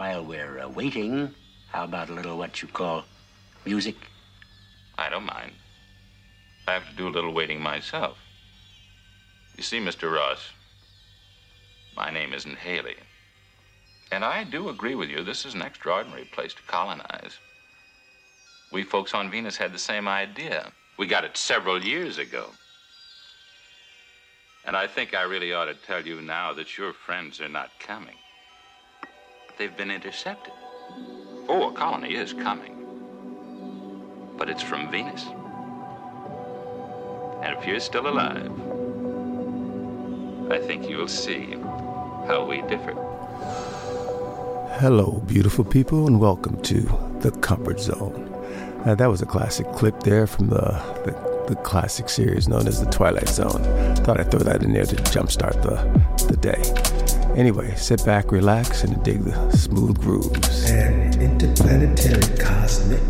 While we're uh, waiting, how about a little what you call music? I don't mind. I have to do a little waiting myself. You see, Mr. Ross, my name isn't Haley. And I do agree with you, this is an extraordinary place to colonize. We folks on Venus had the same idea. We got it several years ago. And I think I really ought to tell you now that your friends are not coming. They've been intercepted. Oh, a colony is coming. But it's from Venus. And if you're still alive, I think you'll see how we differ. Hello, beautiful people, and welcome to the Comfort Zone. Uh, that was a classic clip there from the, the, the classic series known as The Twilight Zone. Thought I'd throw that in there to jumpstart the, the day. Anyway, sit back, relax, and dig the smooth grooves. And interplanetary cosmic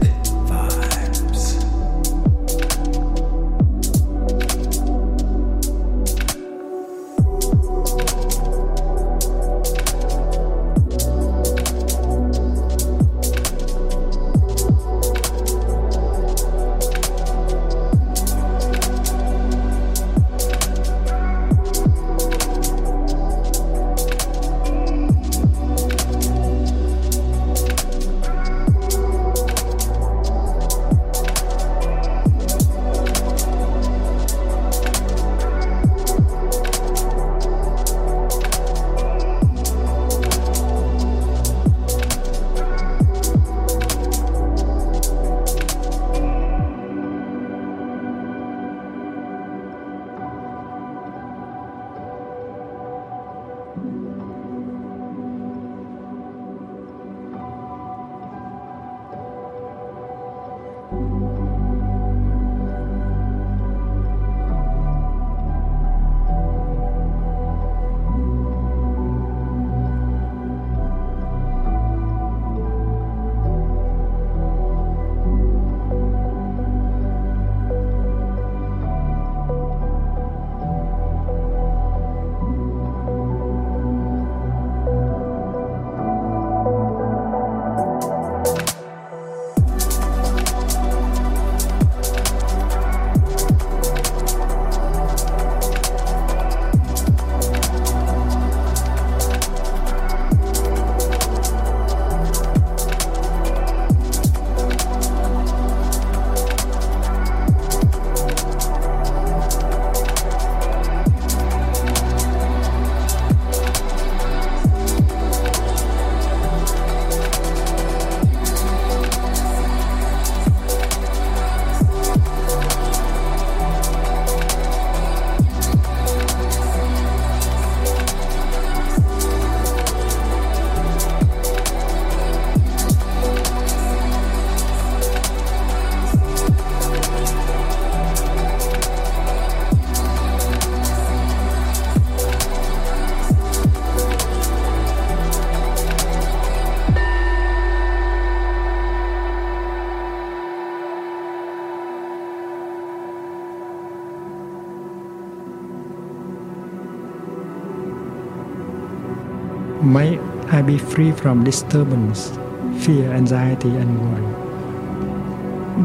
I be free from disturbance, fear, anxiety, and worry.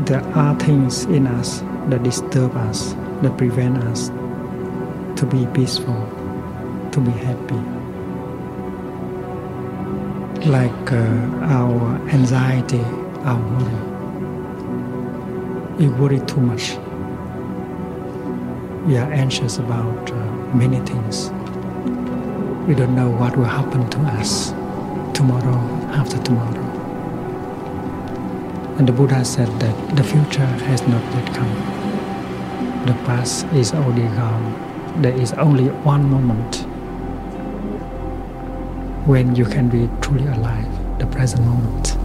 There are things in us that disturb us, that prevent us to be peaceful, to be happy. Like uh, our anxiety, our worry. We worry too much. We are anxious about uh, many things. We don't know what will happen to us tomorrow, after tomorrow. And the Buddha said that the future has not yet come. The past is already gone. There is only one moment when you can be truly alive, the present moment.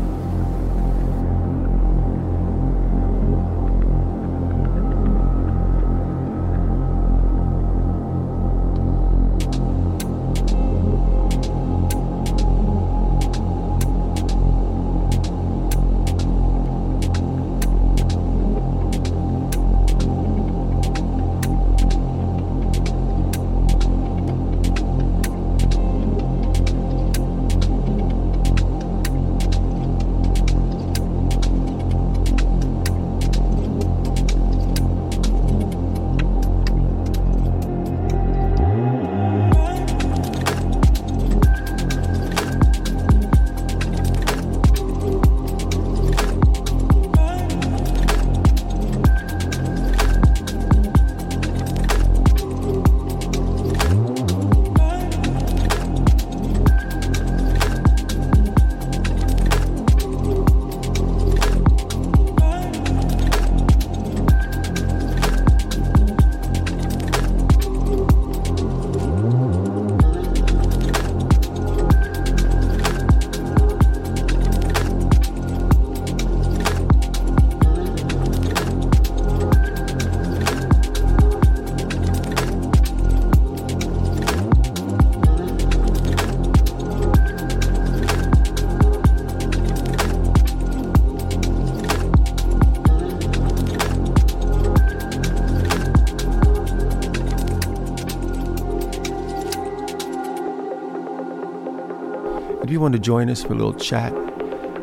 You want to join us for a little chat,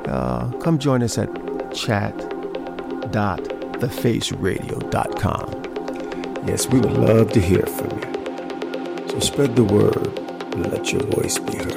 uh, come join us at chat.thefaceradio.com. Yes, we would love to hear from you. So spread the word and let your voice be heard.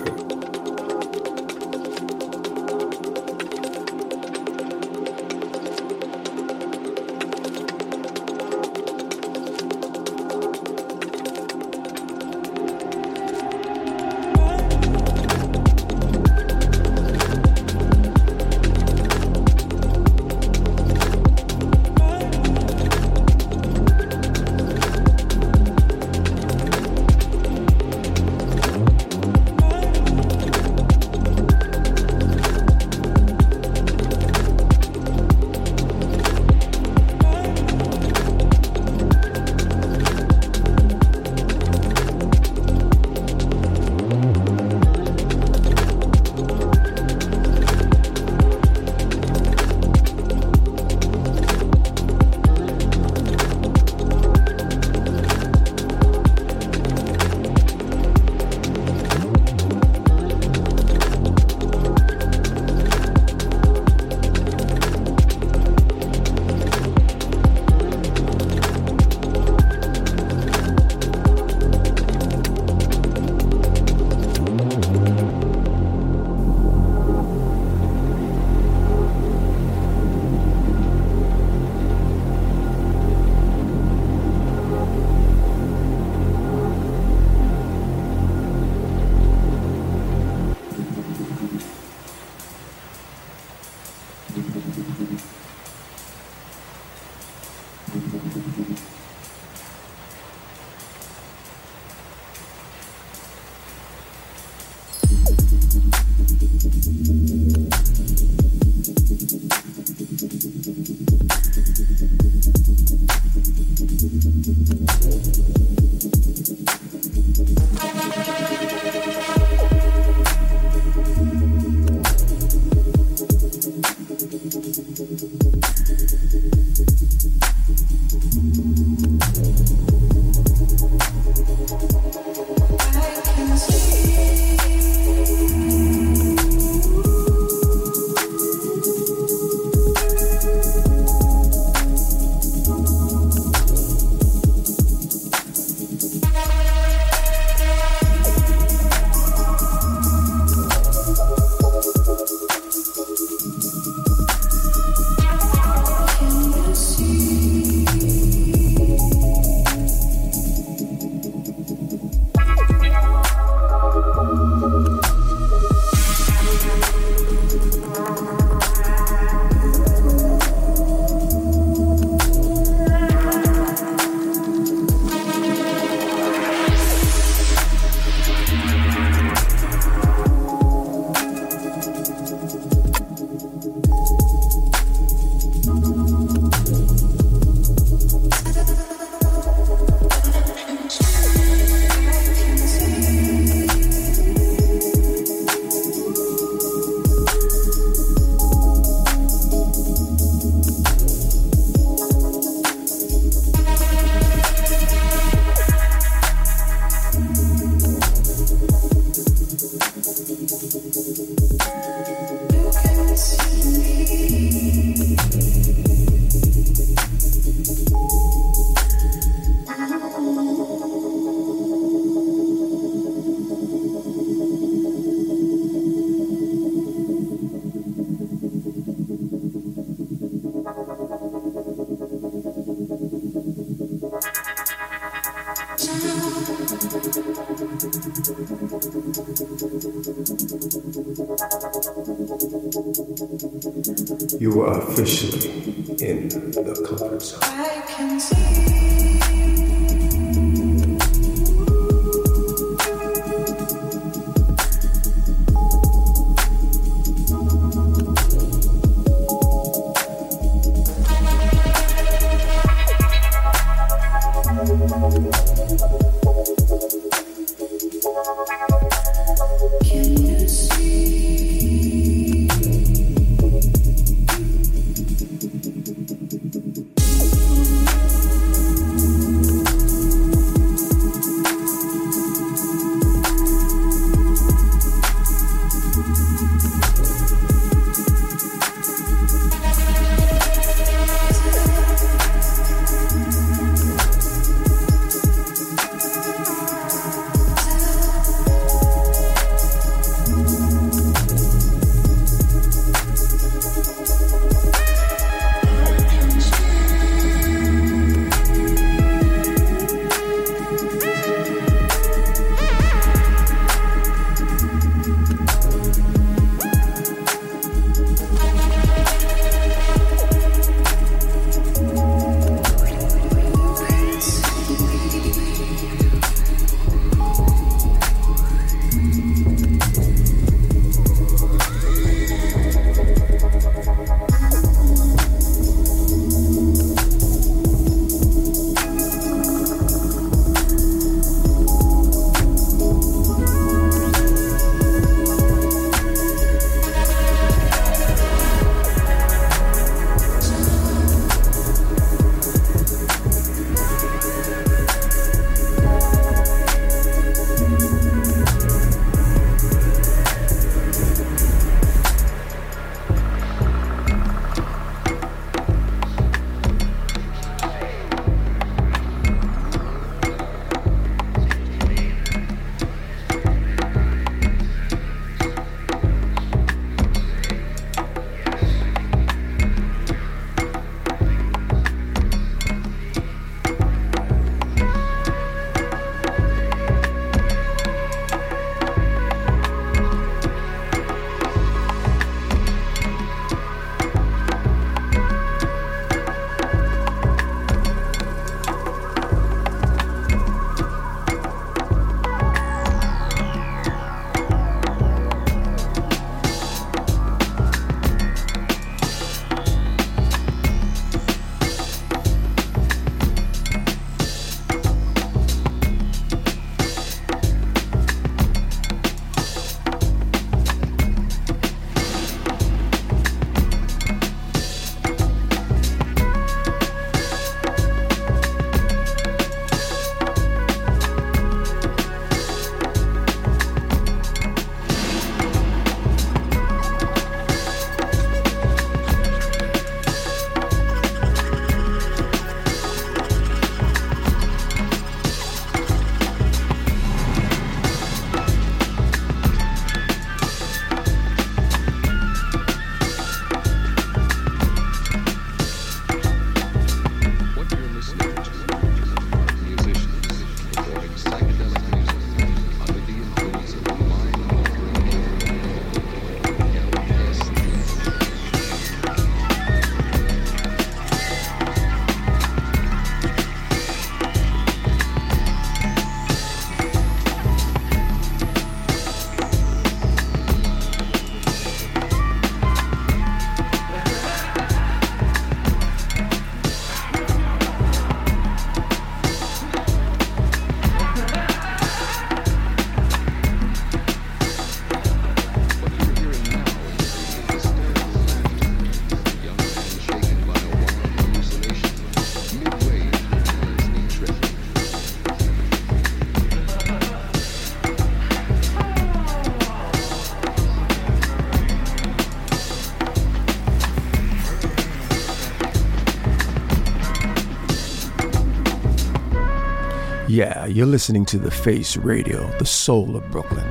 You're listening to The Face Radio, the soul of Brooklyn.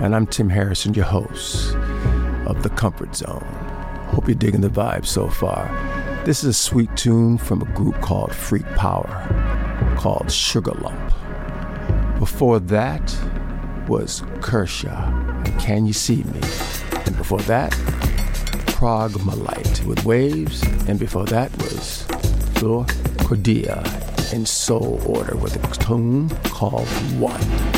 And I'm Tim Hairston, your host of The Comfort Zone. Hope you're digging the vibe so far. This is a sweet tune from a group called Freak Power called Sugar Lump. Before that, was Kershaw and Can You See Me? And before that, Prague Malite with Waves. And before that was Flor Cordia in Soul Order with a tone called One.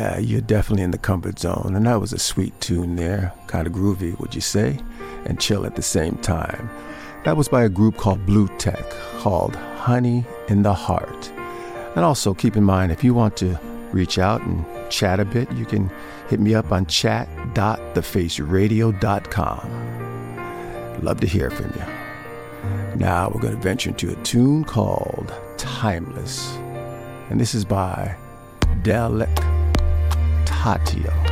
Yeah, you're definitely in the comfort zone. And that was a sweet tune there. Kind of groovy, would you say? And chill at the same time. That was by a group called Blue Tech, called Honey in the Heart. And also keep in mind, if you want to reach out and chat a bit, you can hit me up on chat.thefaceradio.com. Love to hear from you. Now we're going to venture into a tune called Timeless. And this is by Delectatio. I'm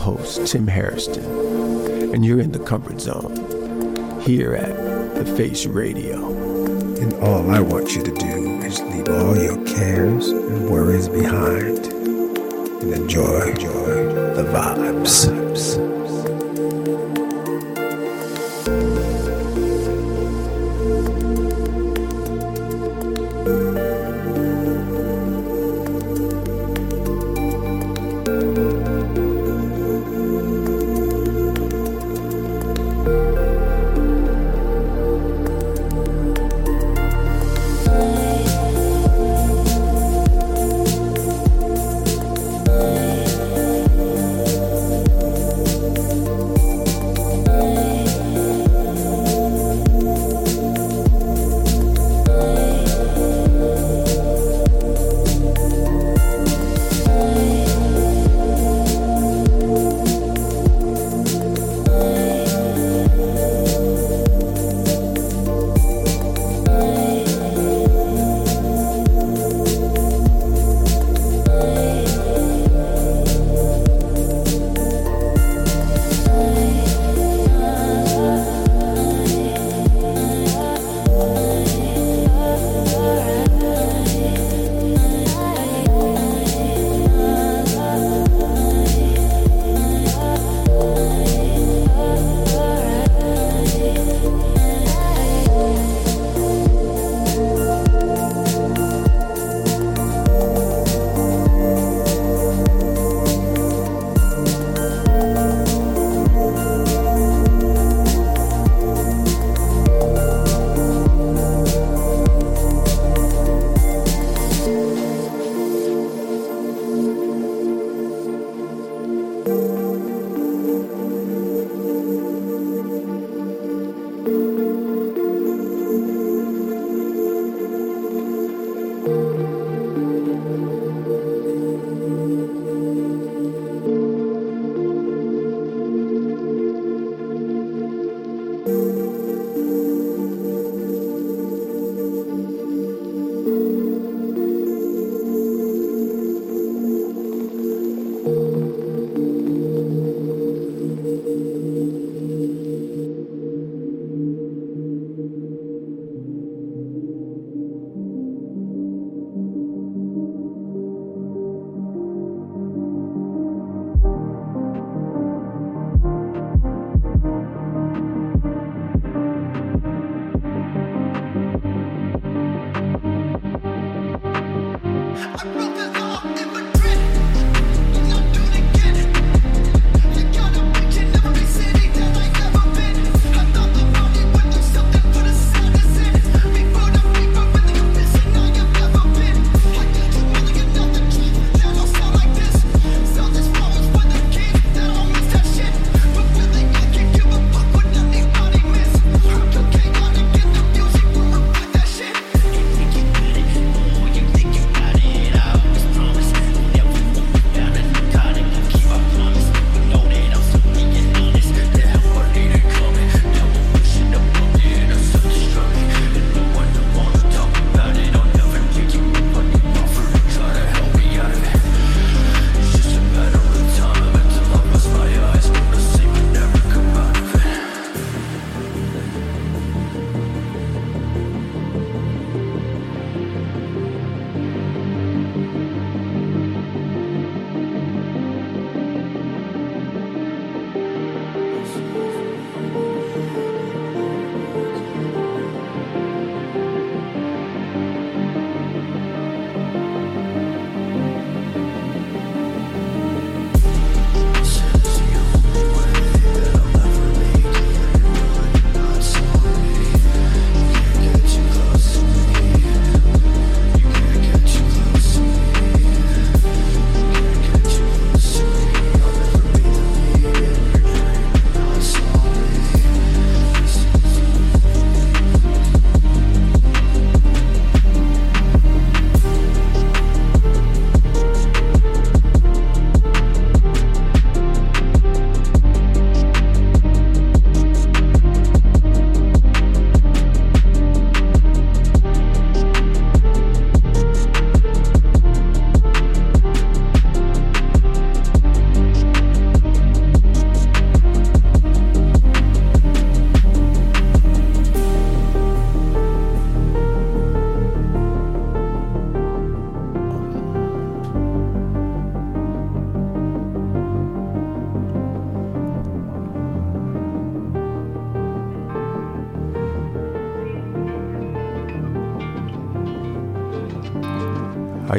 host, Tim Hairston, and you're in the comfort zone here at The Face Radio. And all I want you to do is leave all your cares and worries behind and enjoy, enjoy the vibes.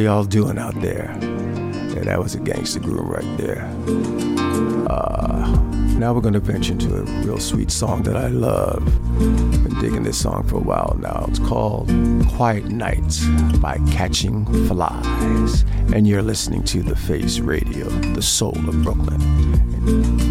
Y'all doing out there? Yeah, that was a gangster groove right there. Uh, now we're gonna venture into a real sweet song that I love. Been digging this song for a while now. It's called Quiet Nights by Catching Flies. And you're listening to The Face Radio, the soul of Brooklyn.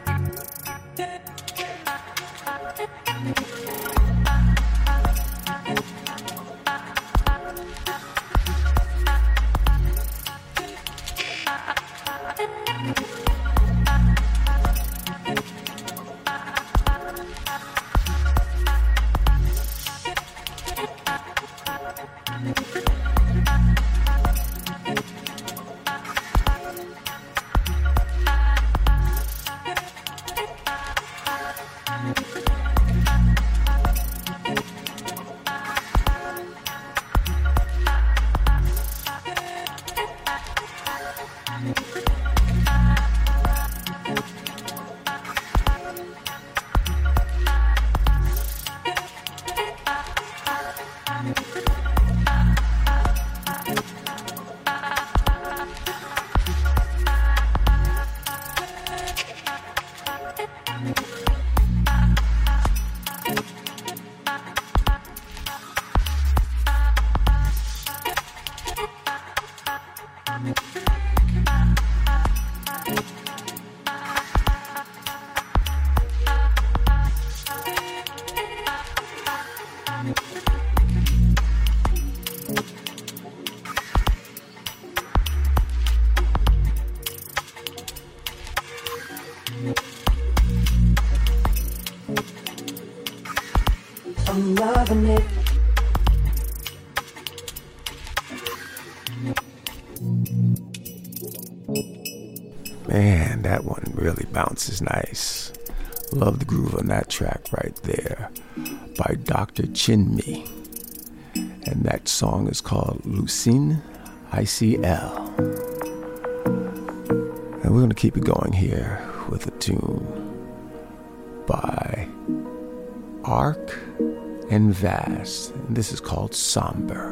nice. Love the groove on that track right there by Dr. Chinmi. And that song is called Lucine ICL. And we're going to keep it going here with a tune by Arc and Vast. And this is called Somber.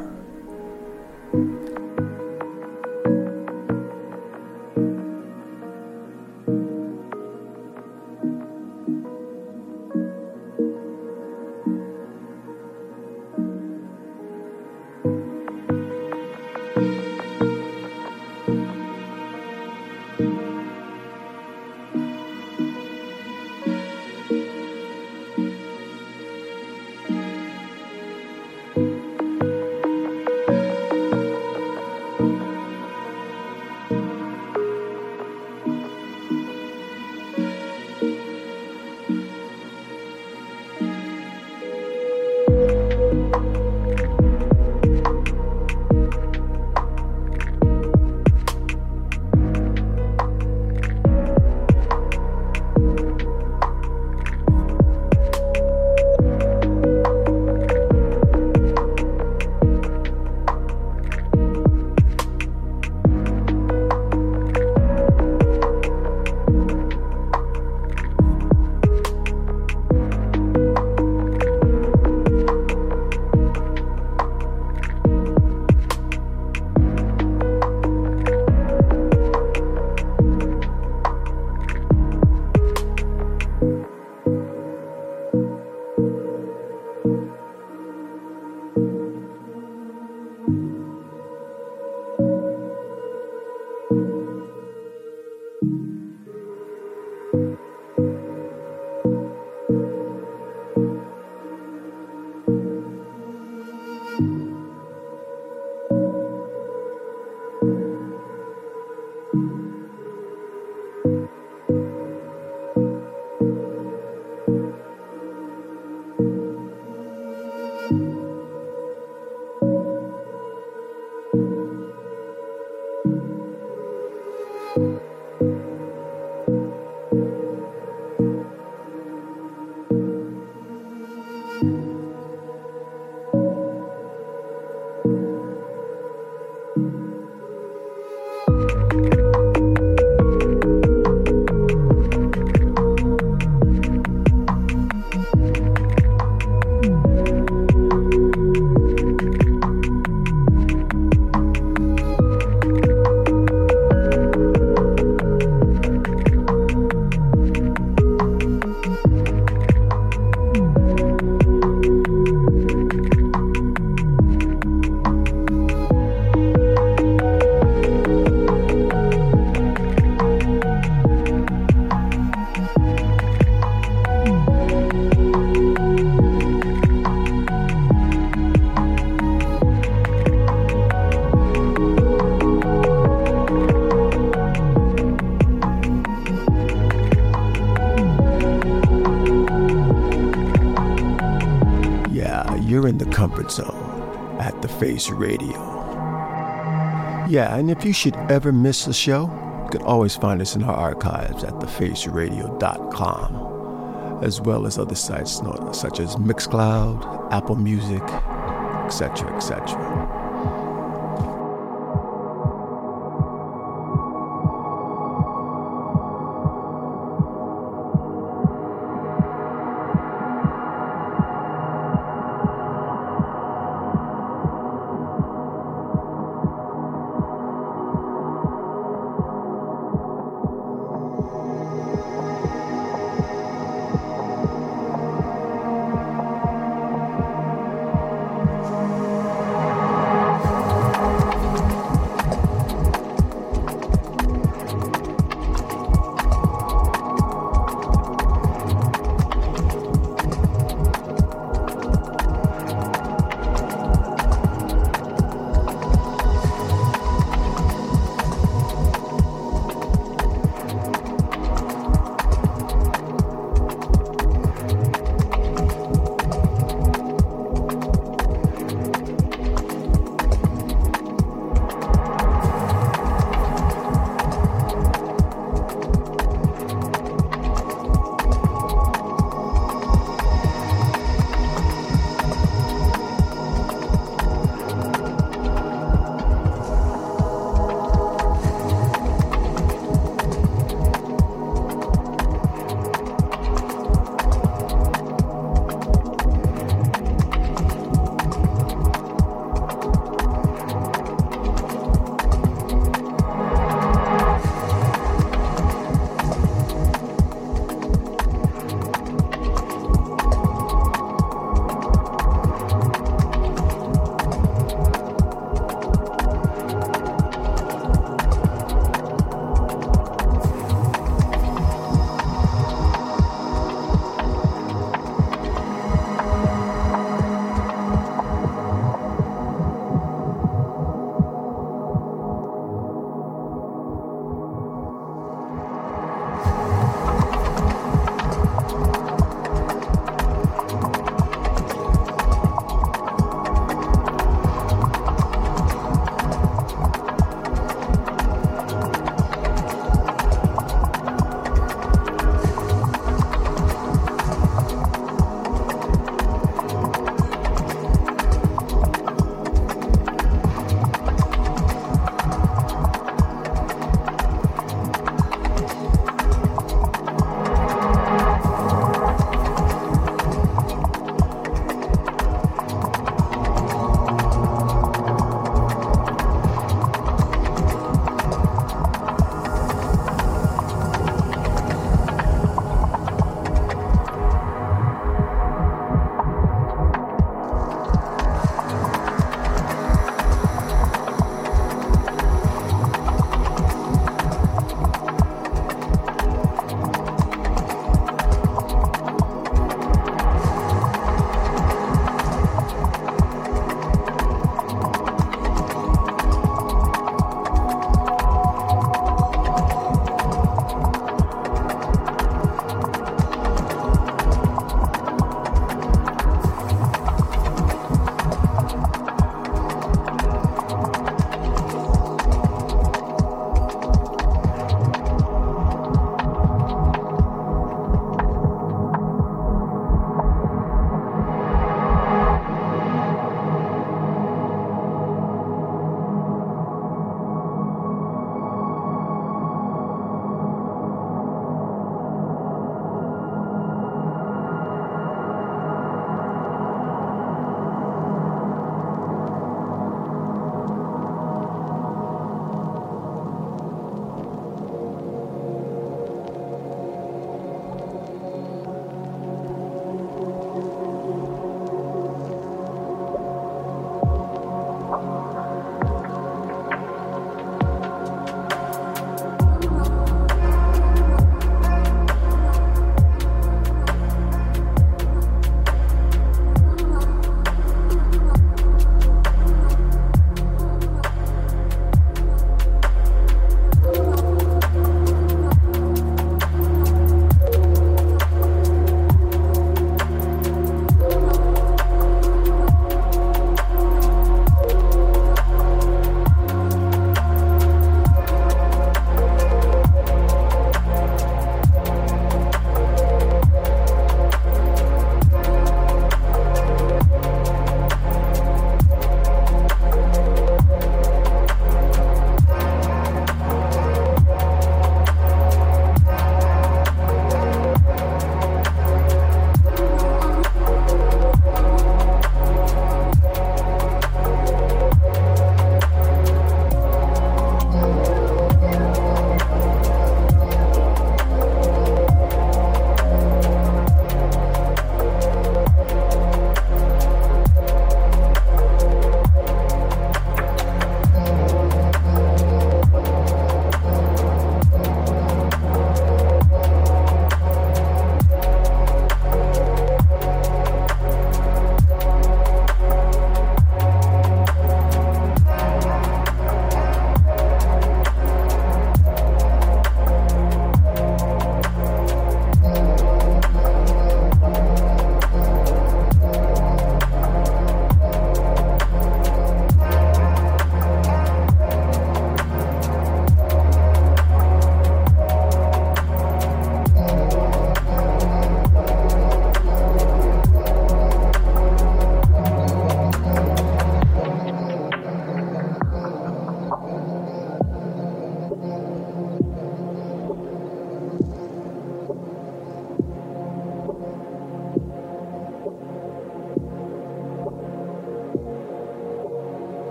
Radio. Yeah, and if you should ever miss a show, you can always find us in our archives at thefaceradio.com, as well as other sites such as Mixcloud, Apple Music, etc., etc.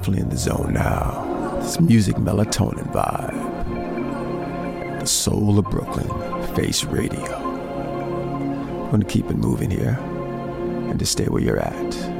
definitely in the zone now. This music melatonin vibe. The soul of Brooklyn, Face Radio. I'm gonna keep it moving here and to stay where you're at.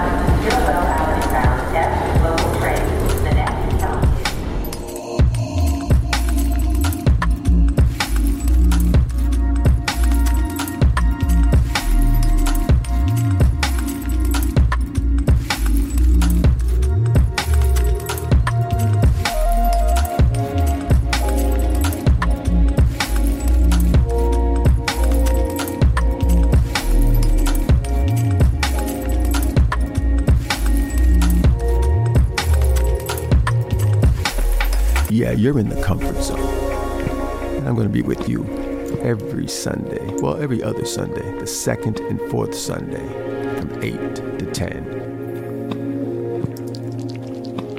You're in the comfort zone. And I'm going to be with you every Sunday, well, every other Sunday, the second and fourth Sunday from 8 to 10.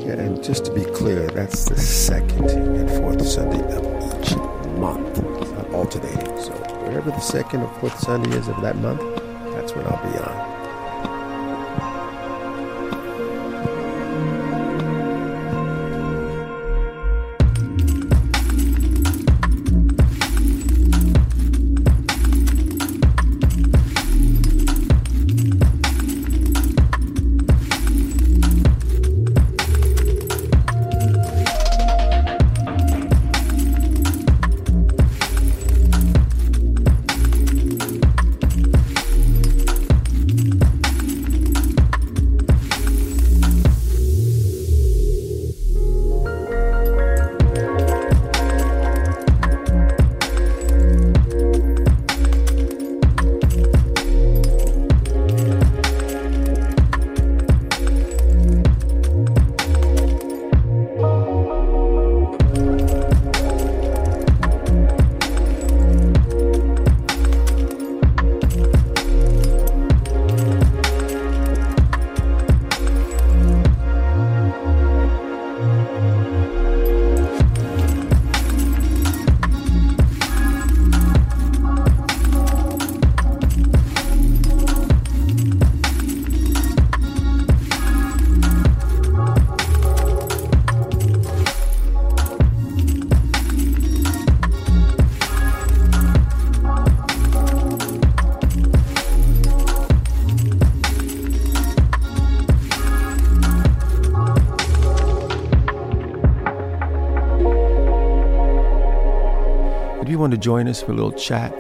Yeah, and just to be clear, that's the second and fourth Sunday of each month. It's not alternating. So whatever the second or fourth Sunday is of that month, that's when I'll be on. Want to join us for a little chat,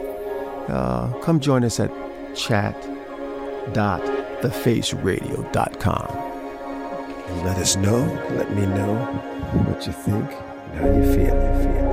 uh, come join us at chat.thefaceradio.com. Let us know, let me know what you think and how you feel. You feel.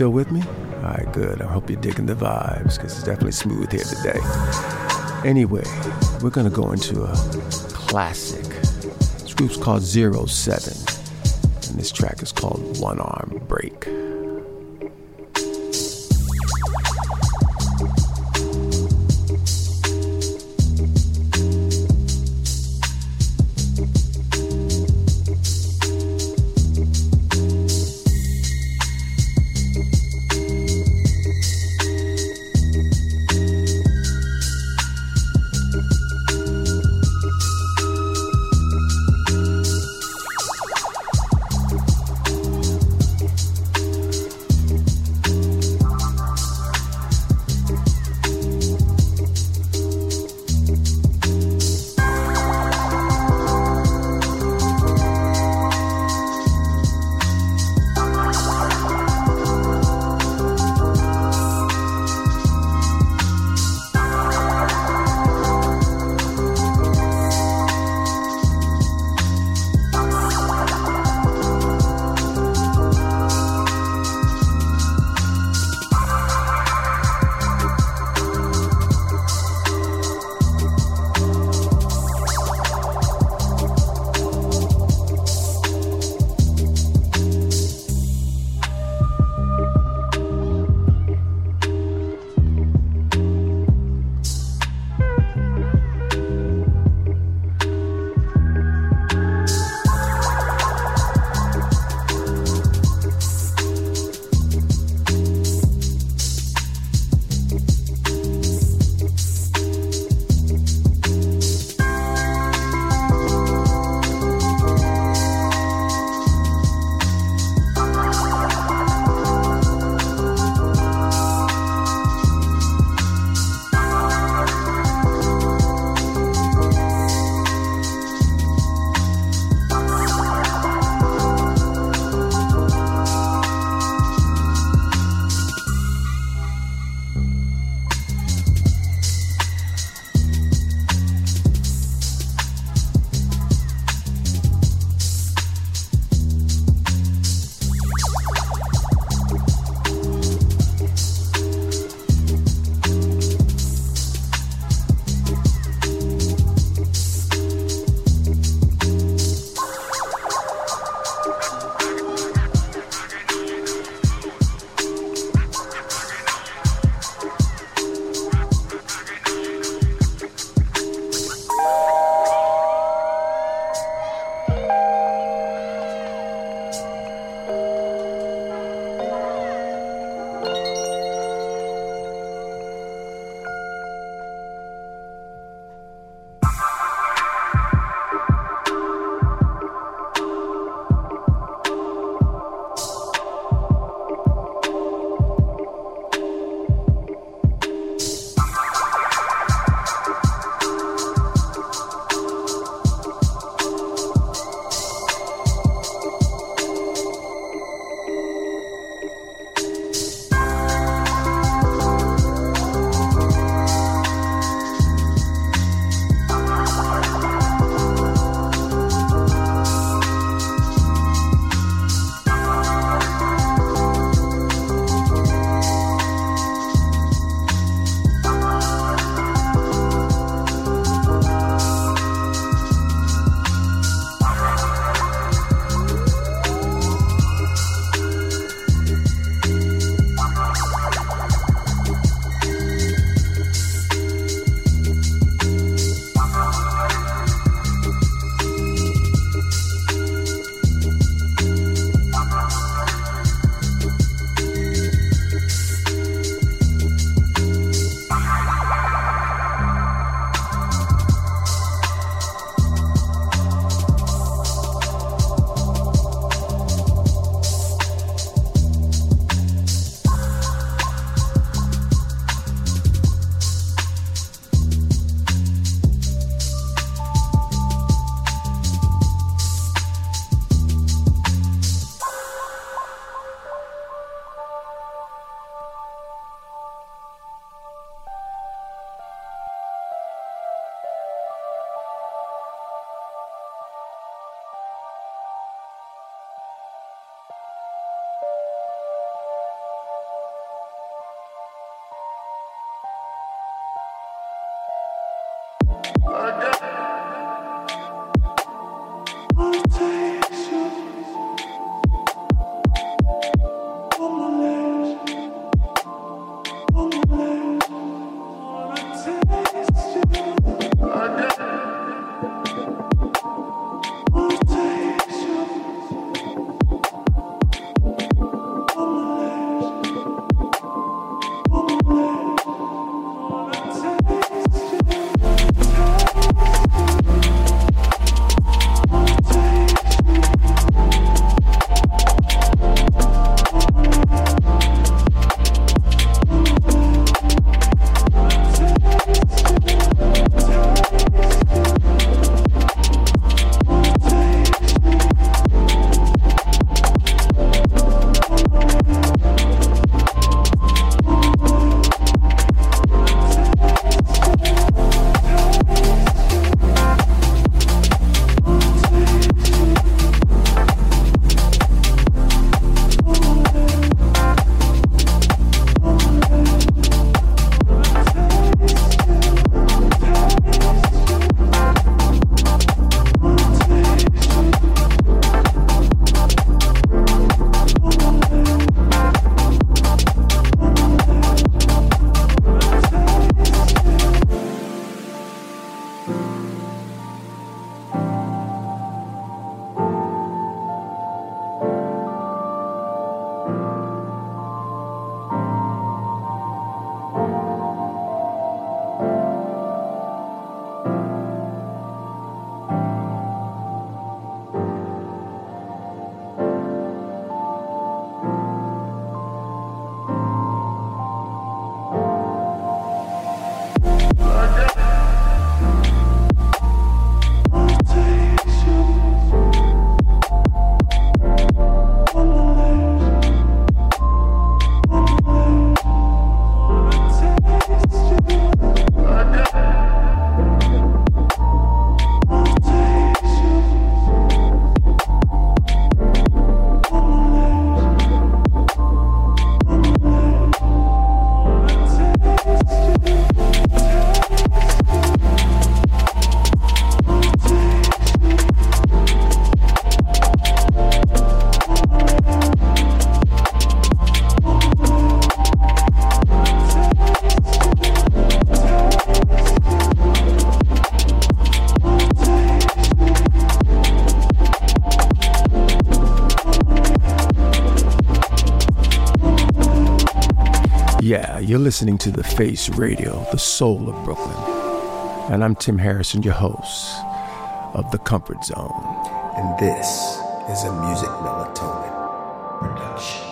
Still with me? All right, good. I hope you're digging the vibes because it's definitely smooth here today. Anyway, we're gonna go into a classic. This group's called Zero Seven, and this track is called One Arm Yeah, you're listening to The Face Radio, the soul of Brooklyn. And I'm Tim Hairston, your host of The Comfort Zone. And this is a Music Melatonin production.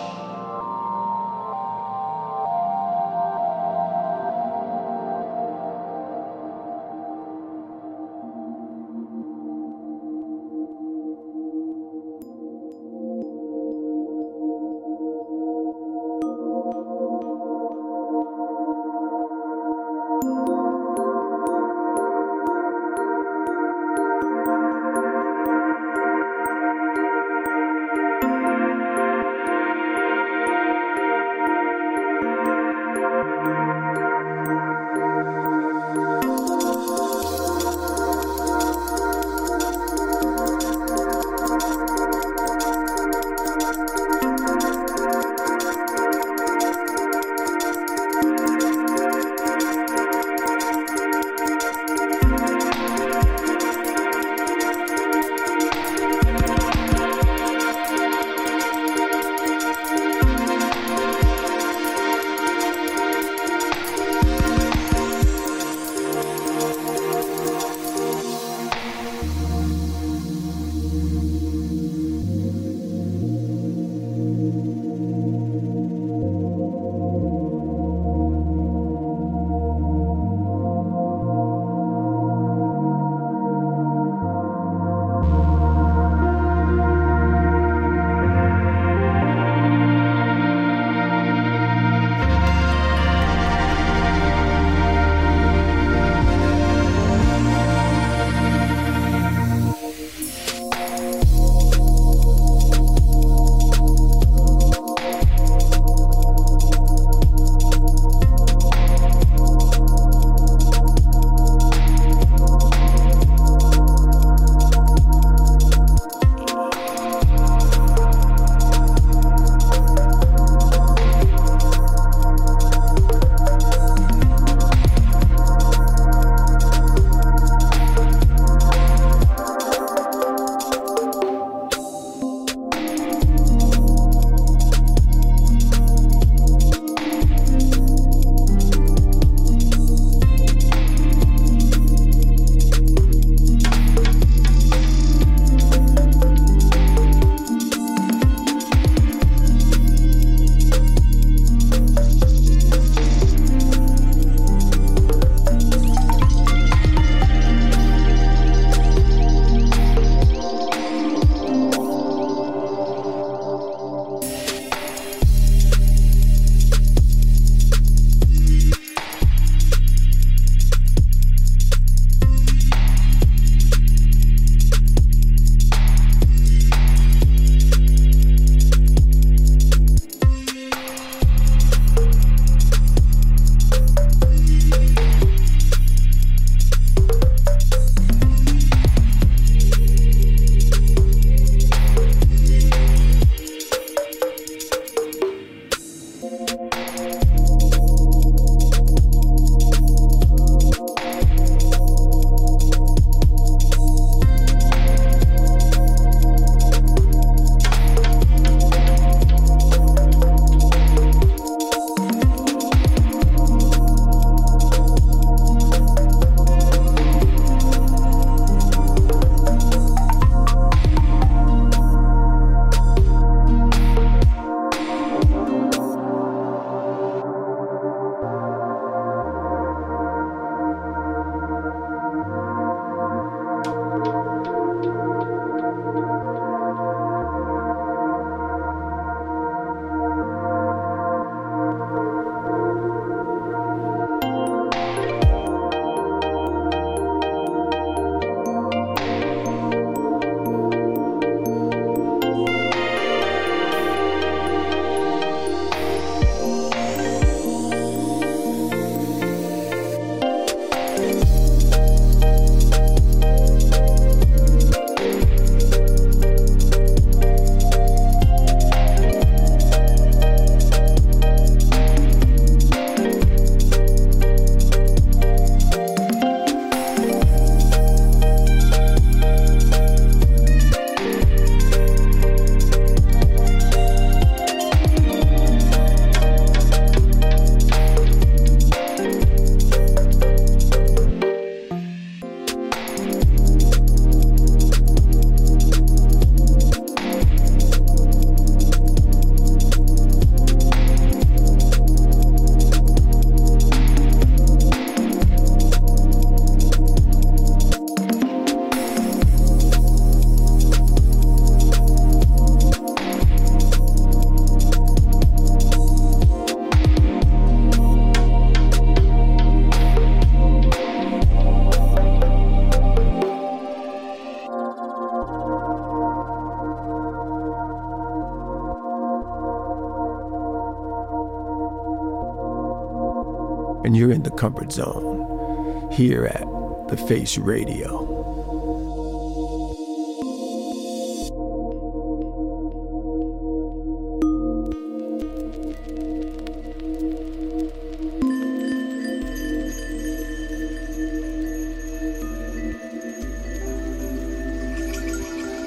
Zone here at The Face Radio.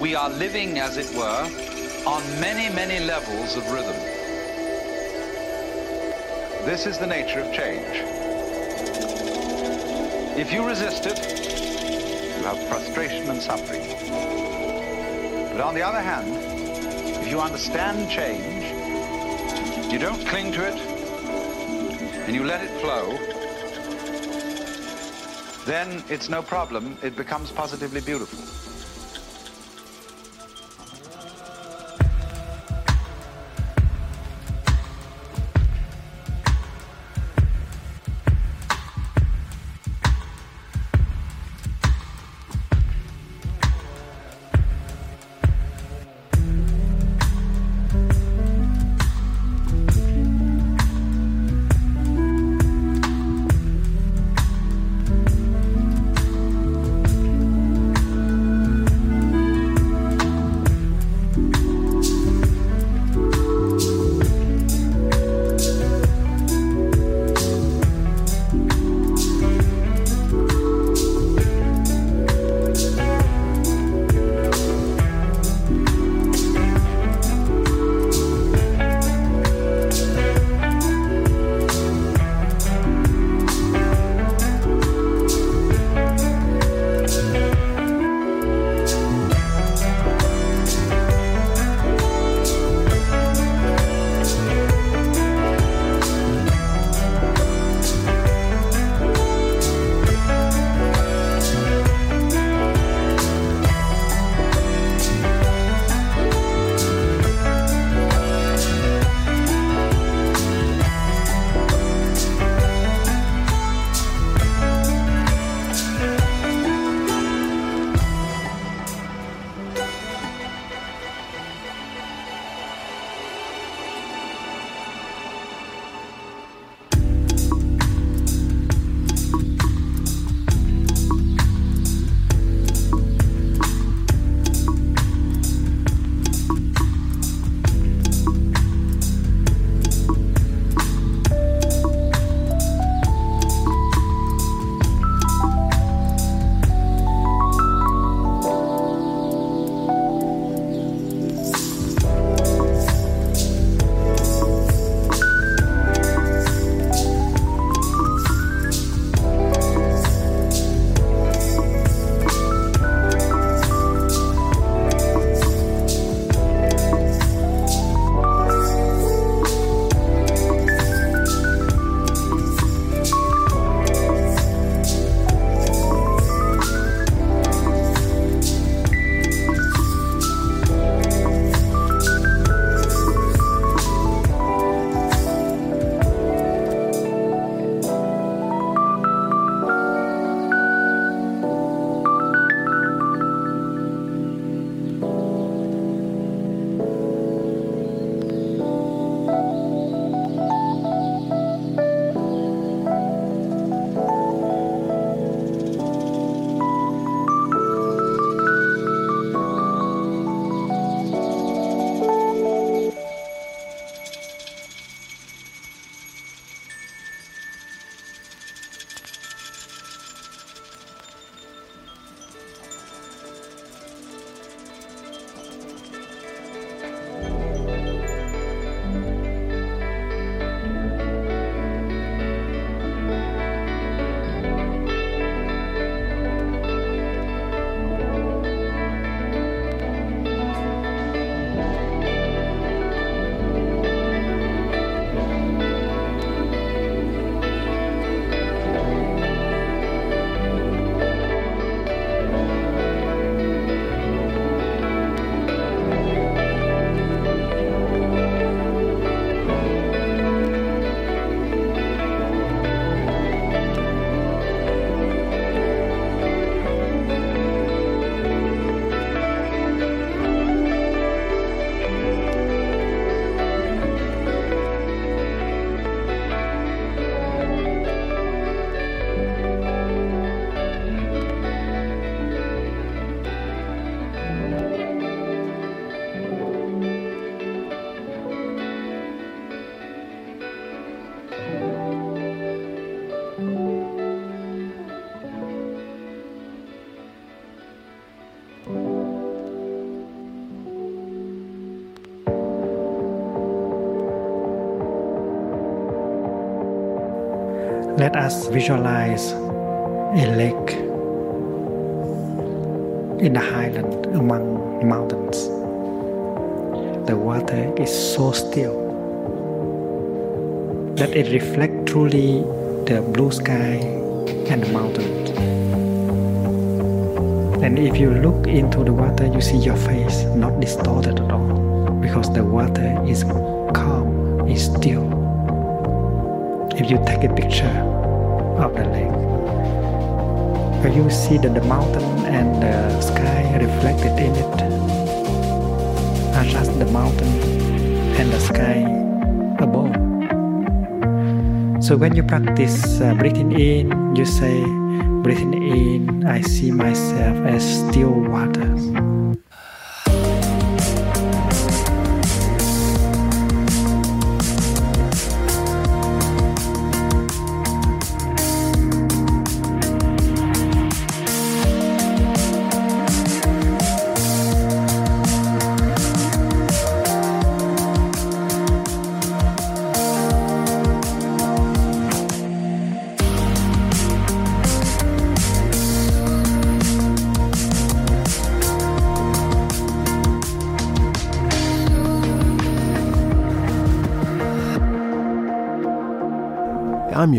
We are living, as it were, on many, many levels of rhythm. This is the nature of change. If you resist it, you have frustration and suffering. But on the other hand, if you understand change, you don't cling to it, and you let it flow, then it's no problem. It becomes positively beautiful. Let us visualize a lake in the highland among mountains. The water is so still that it reflects truly the blue sky and the mountains. And if you look into the water, you see your face not distorted at all because the water is calm, is still. If you take a picture of the lake, you see that the mountain and the sky reflected in it are just the mountain and the sky above. So when you practice uh, breathing in, you say, breathing in, I see myself as still waters.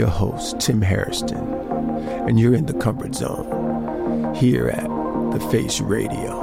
Your host, Tim Hairston, and you're in the comfort zone here at The Face Radio.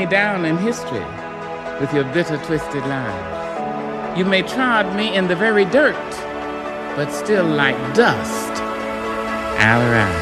Me down in history with your bitter, twisted lies. You may trod me in the very dirt, but still like dust, I'll rise.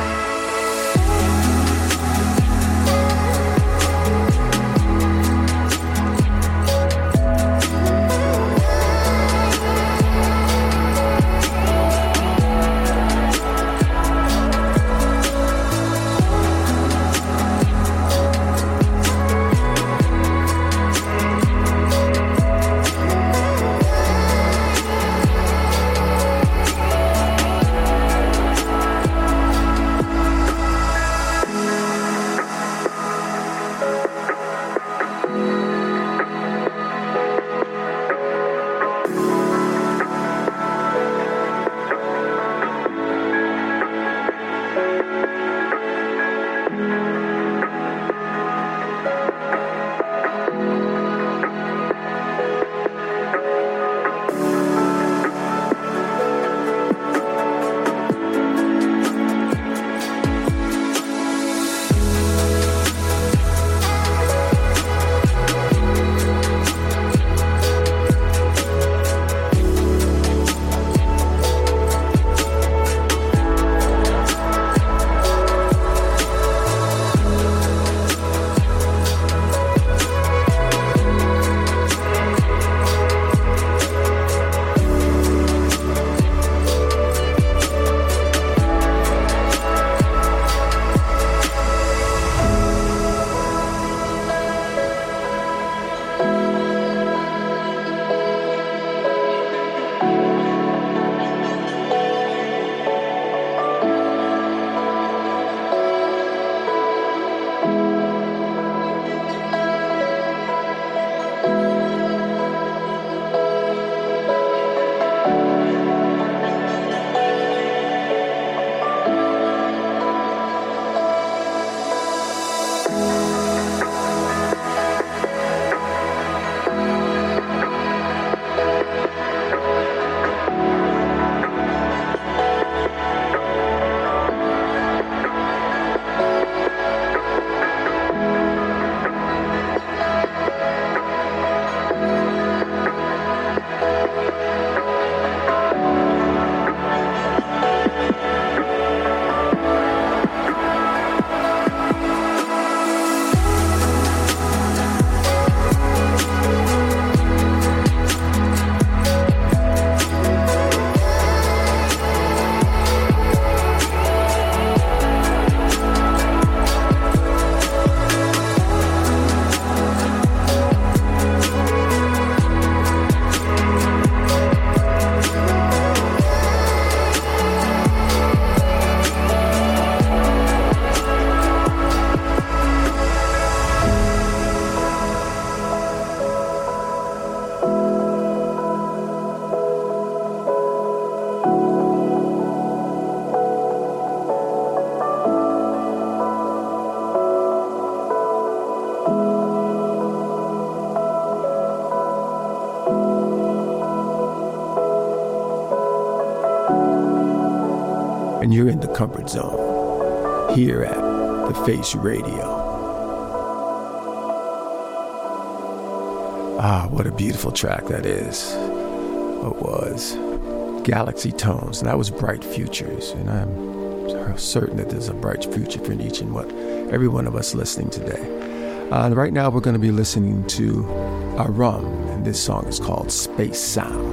Comfort zone here at The Face Radio. Ah, what a beautiful track that is. It was Galaxy Tones, and that was Bright Futures. And I'm certain that there's a bright future for each and what every one of us listening today. Uh, right now, we're going to be listening to Arum, and this song is called Space Sounds.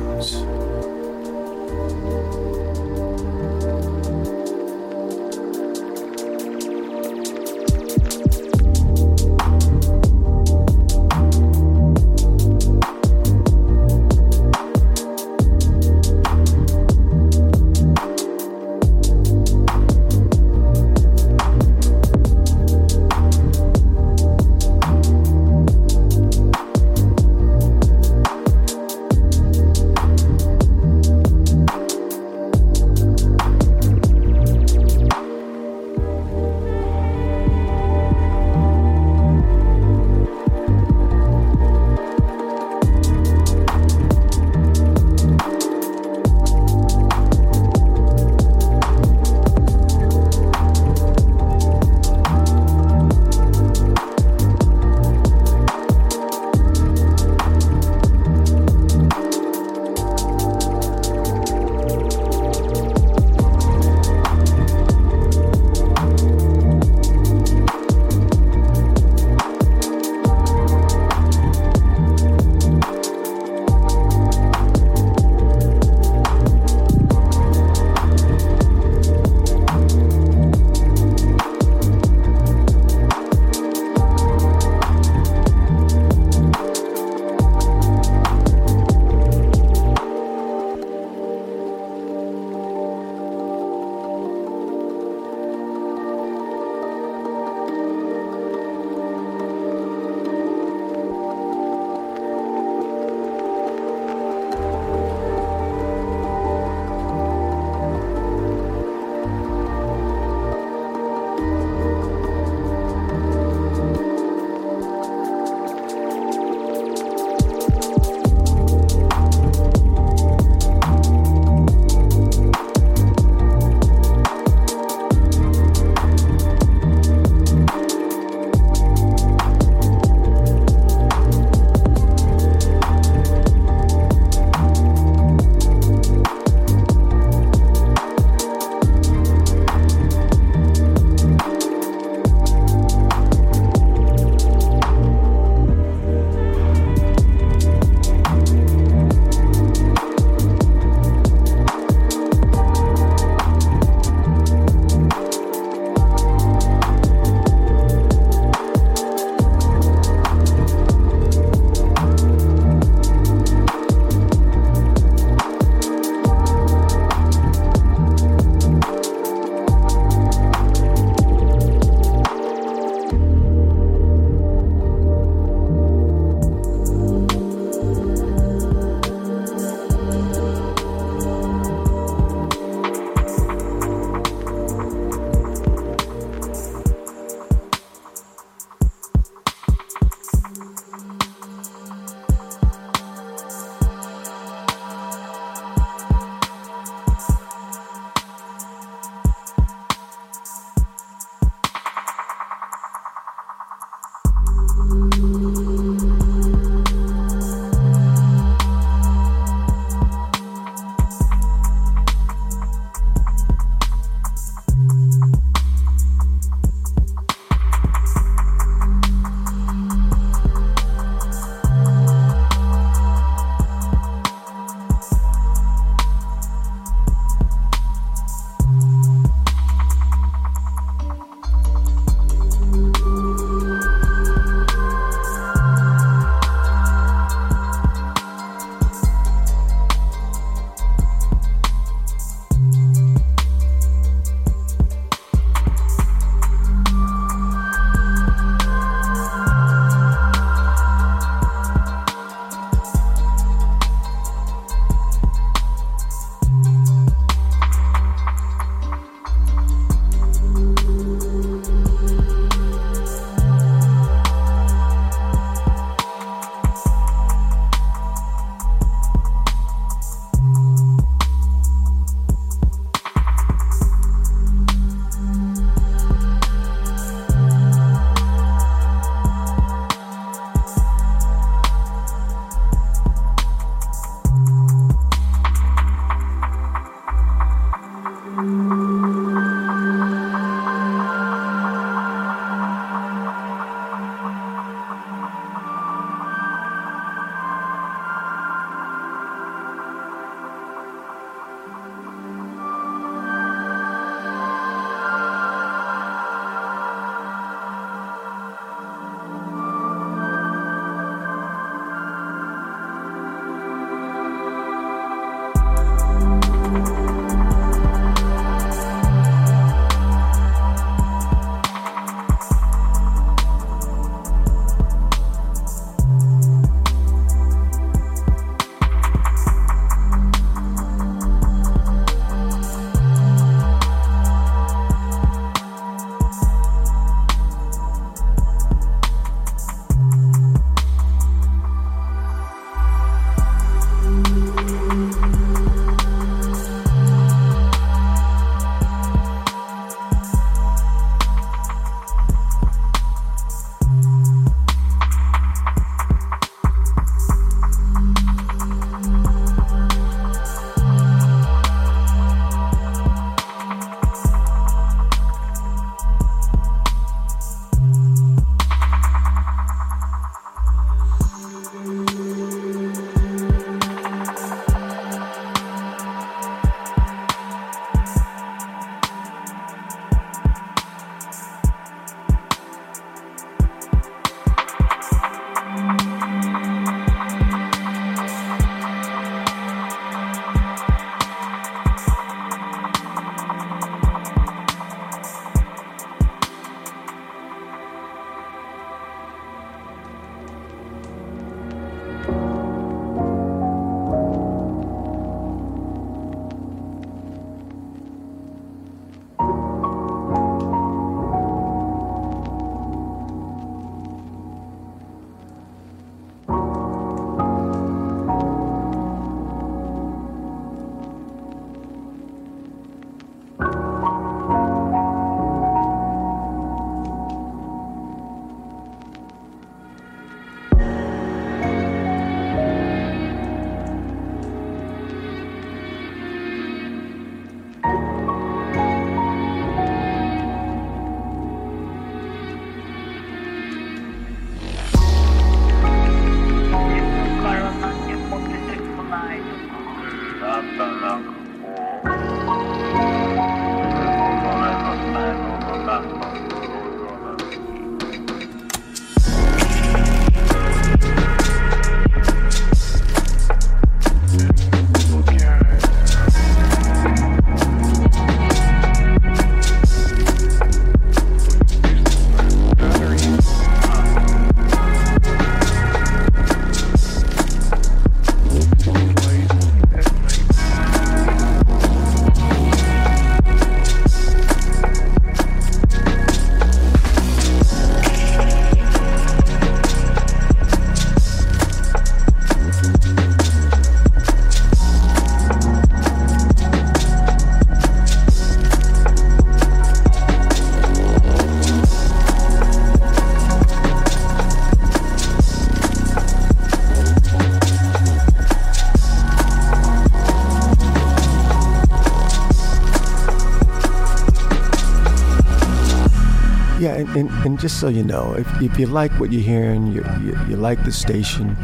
And, and, just so you know, if, if you like what you're hearing, you, you, you like the station,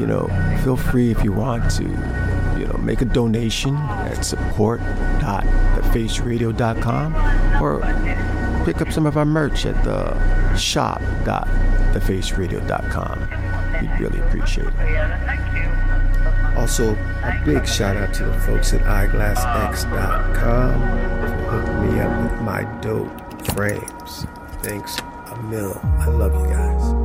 you know, feel free if you want to, you know, make a donation at support.thefaceradio.com or pick up some of our merch at the shop.thefaceradio.com. We'd really appreciate it. Also, a big shout out to the folks at eyeglassx.com for hooking me up with my dope frames. Thanks a mil. I love you guys.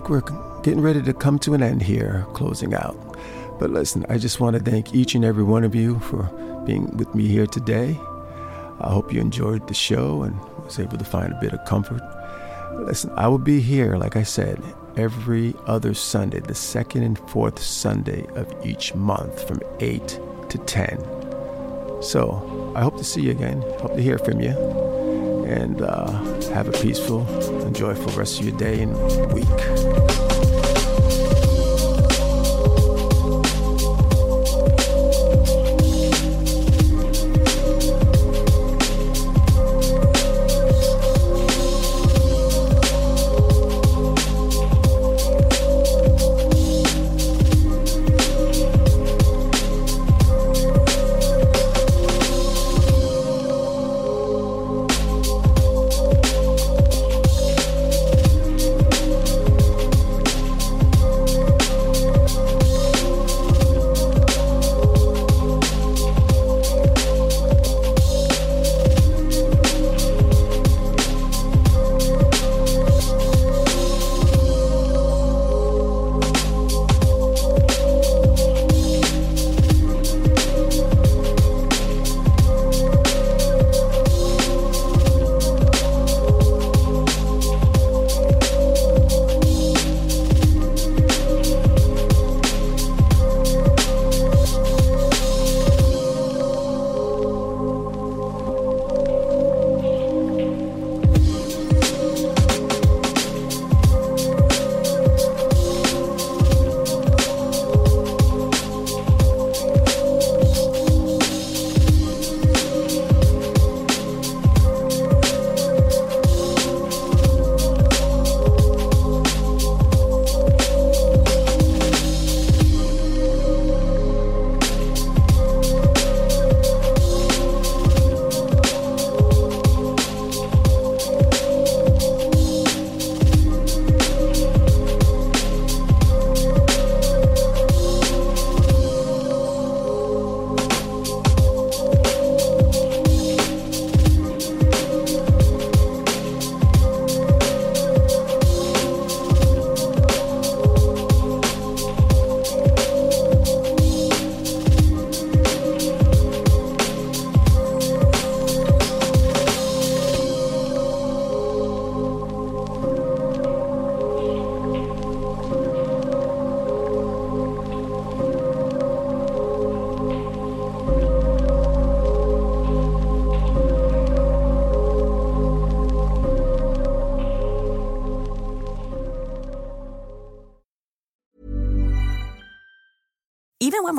Think we're getting ready to come to an end here, closing out. But listen, I just want to thank each and every one of you for being with me here today. I hope you enjoyed the show and was able to find a bit of comfort. Listen, I will be here, like I said, every other Sunday, the second and fourth Sunday of each month from 8 to 10. So I hope to see you again. Hope to hear from you. And uh, have a peaceful and joyful rest of your day and week.